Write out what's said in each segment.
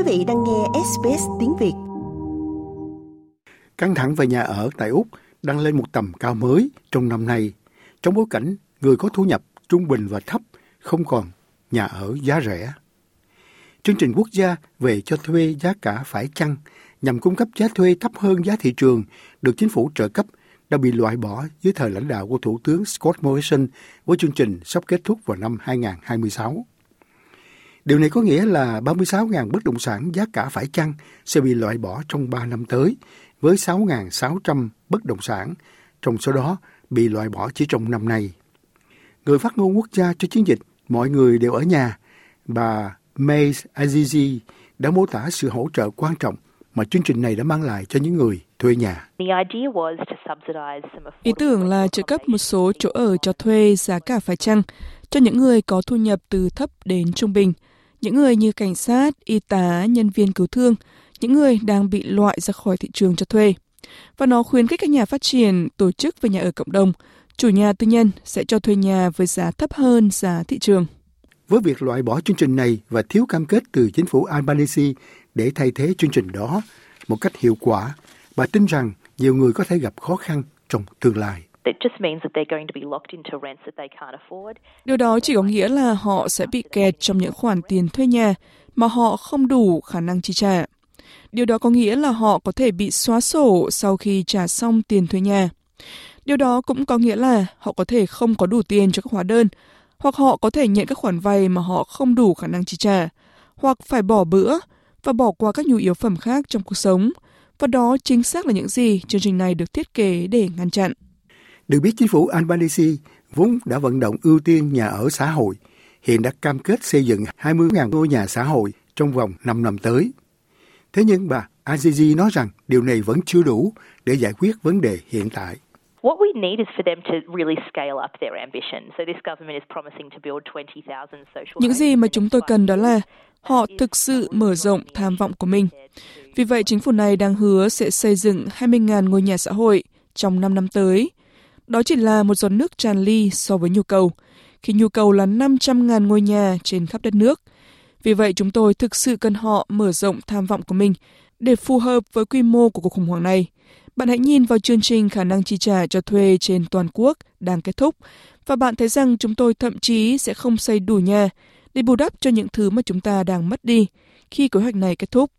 Quý vị đang nghe SBS tiếng Việt. Căng thẳng về nhà ở tại Úc đang lên một tầm cao mới trong năm nay, trong bối cảnh người có thu nhập trung bình và thấp không còn nhà ở giá rẻ. Chương trình quốc gia về cho thuê giá cả phải chăng nhằm cung cấp giá thuê thấp hơn giá thị trường được chính phủ trợ cấp đã bị loại bỏ dưới thời lãnh đạo của Thủ tướng Scott Morrison với chương trình sắp kết thúc vào năm 2026. Điều này có nghĩa là 36.000 bất động sản giá cả phải chăng sẽ bị loại bỏ trong 3 năm tới, với 6.600 bất động sản, trong số đó bị loại bỏ chỉ trong năm nay. Người phát ngôn quốc gia cho chiến dịch Mọi người đều ở nhà, bà May Azizi đã mô tả sự hỗ trợ quan trọng mà chương trình này đã mang lại cho những người thuê nhà. Ý tưởng là trợ cấp một số chỗ ở cho thuê giá cả phải chăng cho những người có thu nhập từ thấp đến trung bình, những người như cảnh sát, y tá, nhân viên cứu thương, những người đang bị loại ra khỏi thị trường cho thuê. Và nó khuyến khích các nhà phát triển tổ chức về nhà ở cộng đồng, chủ nhà tư nhân sẽ cho thuê nhà với giá thấp hơn giá thị trường. Với việc loại bỏ chương trình này và thiếu cam kết từ chính phủ Albanese để thay thế chương trình đó một cách hiệu quả, bà tin rằng nhiều người có thể gặp khó khăn trong tương lai. Điều đó chỉ có nghĩa là họ sẽ bị kẹt trong những khoản tiền thuê nhà mà họ không đủ khả năng chi trả. Điều đó có nghĩa là họ có thể bị xóa sổ sau khi trả xong tiền thuê nhà. Điều đó cũng có nghĩa là họ có thể không có đủ tiền cho các hóa đơn, hoặc họ có thể nhận các khoản vay mà họ không đủ khả năng chi trả, hoặc phải bỏ bữa và bỏ qua các nhu yếu phẩm khác trong cuộc sống. Và đó chính xác là những gì chương trình này được thiết kế để ngăn chặn. Được biết chính phủ Albanese vốn đã vận động ưu tiên nhà ở xã hội, hiện đã cam kết xây dựng 20.000 ngôi nhà xã hội trong vòng 5 năm tới. Thế nhưng bà Azizi nói rằng điều này vẫn chưa đủ để giải quyết vấn đề hiện tại. What we need is for them to really scale up their ambition. So this government is promising to build 20,000 social Những gì mà chúng tôi cần đó là họ thực sự mở rộng tham vọng của mình. Vì vậy, chính phủ này đang hứa sẽ xây dựng 20.000 ngôi nhà xã hội trong 5 năm tới. Đó chỉ là một giọt nước tràn ly so với nhu cầu, khi nhu cầu là 500.000 ngôi nhà trên khắp đất nước. Vì vậy, chúng tôi thực sự cần họ mở rộng tham vọng của mình để phù hợp với quy mô của cuộc khủng hoảng này. Bạn hãy nhìn vào chương trình khả năng chi trả cho thuê trên toàn quốc đang kết thúc và bạn thấy rằng chúng tôi thậm chí sẽ không xây đủ nhà để bù đắp cho những thứ mà chúng ta đang mất đi khi kế hoạch này kết thúc.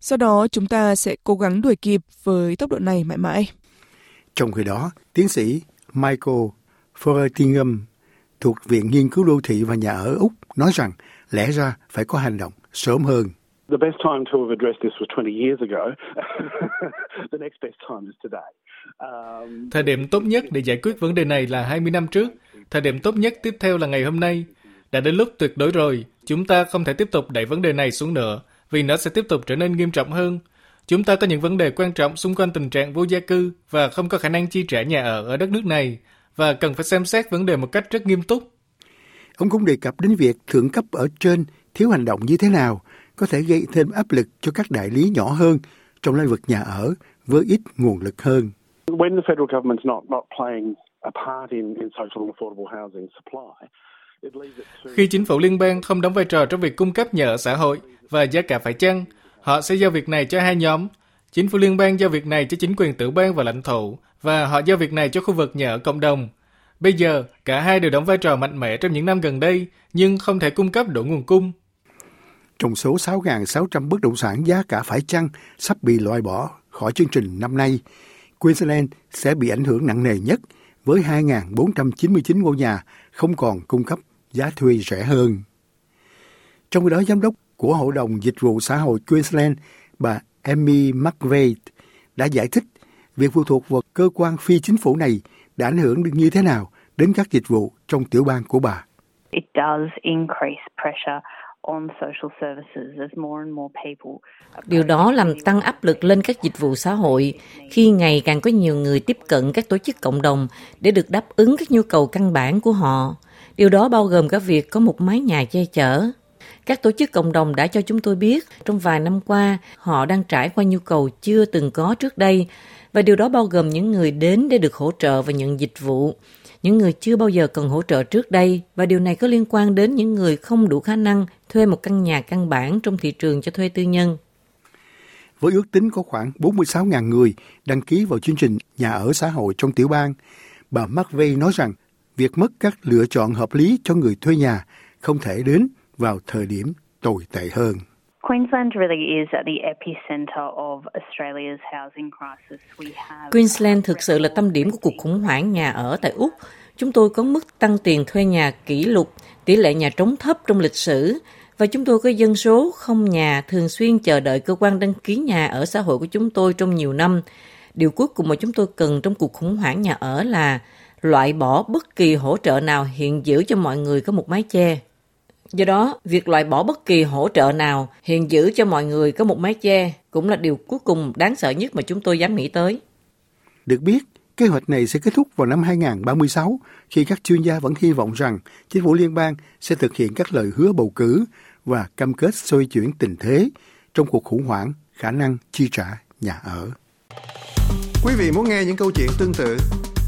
Sau đó chúng ta sẽ cố gắng đuổi kịp với tốc độ này mãi mãi. Trong khi đó, tiến sĩ Michael Fortingham thuộc Viện Nghiên cứu Đô thị và Nhà ở Úc nói rằng lẽ ra phải có hành động sớm hơn. The best time to have addressed this was 20 years ago. The next best time is today. Um, Thời điểm tốt nhất để giải quyết vấn đề này là 20 năm trước. Thời điểm tốt nhất tiếp theo là ngày hôm nay. Đã đến lúc tuyệt đối rồi. Chúng ta không thể tiếp tục đẩy vấn đề này xuống nữa, vì nó sẽ tiếp tục trở nên nghiêm trọng hơn. Chúng ta có những vấn đề quan trọng xung quanh tình trạng vô gia cư và không có khả năng chi trả nhà ở ở đất nước này, và cần phải xem xét vấn đề một cách rất nghiêm túc. Ông cũng đề cập đến việc thượng cấp ở trên thiếu hành động như thế nào có thể gây thêm áp lực cho các đại lý nhỏ hơn trong lĩnh vực nhà ở với ít nguồn lực hơn. When the federal government's not not playing a part in in social and affordable housing supply, khi chính phủ liên bang không đóng vai trò trong việc cung cấp nhà ở xã hội và giá cả phải chăng, họ sẽ giao việc này cho hai nhóm. Chính phủ liên bang giao việc này cho chính quyền tiểu bang và lãnh thổ, và họ giao việc này cho khu vực nhà ở cộng đồng. Bây giờ, cả hai đều đóng vai trò mạnh mẽ trong những năm gần đây, nhưng không thể cung cấp đủ nguồn cung. Trong số 6.600 bất động sản giá cả phải chăng sắp bị loại bỏ khỏi chương trình năm nay, Queensland sẽ bị ảnh hưởng nặng nề nhất với 2.499 ngôi nhà không còn cung cấp giá thuê rẻ hơn. Trong khi đó, giám đốc của Hội đồng Dịch vụ Xã hội Queensland, bà Amy McVeigh đã giải thích việc phụ thuộc vào cơ quan phi chính phủ này đã ảnh hưởng được như thế nào đến các dịch vụ trong tiểu bang của bà. It does increase pressure Điều đó làm tăng áp lực lên các dịch vụ xã hội khi ngày càng có nhiều người tiếp cận các tổ chức cộng đồng để được đáp ứng các nhu cầu căn bản của họ. Điều đó bao gồm cả việc có một mái nhà che chở. Các tổ chức cộng đồng đã cho chúng tôi biết trong vài năm qua họ đang trải qua nhu cầu chưa từng có trước đây và điều đó bao gồm những người đến để được hỗ trợ và nhận dịch vụ những người chưa bao giờ cần hỗ trợ trước đây và điều này có liên quan đến những người không đủ khả năng thuê một căn nhà căn bản trong thị trường cho thuê tư nhân. Với ước tính có khoảng 46.000 người đăng ký vào chương trình nhà ở xã hội trong tiểu bang, bà McVeigh nói rằng việc mất các lựa chọn hợp lý cho người thuê nhà không thể đến vào thời điểm tồi tệ hơn. Queensland really is at the epicenter of Australia's housing crisis. We have Queensland thực sự là tâm điểm của cuộc khủng hoảng nhà ở tại Úc. Chúng tôi có mức tăng tiền thuê nhà kỷ lục, tỷ lệ nhà trống thấp trong lịch sử và chúng tôi có dân số không nhà thường xuyên chờ đợi cơ quan đăng ký nhà ở xã hội của chúng tôi trong nhiều năm. Điều cuối cùng mà chúng tôi cần trong cuộc khủng hoảng nhà ở là loại bỏ bất kỳ hỗ trợ nào hiện giữ cho mọi người có một mái che. Do đó, việc loại bỏ bất kỳ hỗ trợ nào hiện giữ cho mọi người có một mái che cũng là điều cuối cùng đáng sợ nhất mà chúng tôi dám nghĩ tới. Được biết, kế hoạch này sẽ kết thúc vào năm 2036 khi các chuyên gia vẫn hy vọng rằng chính phủ liên bang sẽ thực hiện các lời hứa bầu cử và cam kết xoay chuyển tình thế trong cuộc khủng hoảng khả năng chi trả nhà ở. Quý vị muốn nghe những câu chuyện tương tự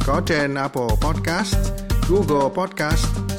có trên Apple Podcast, Google Podcast,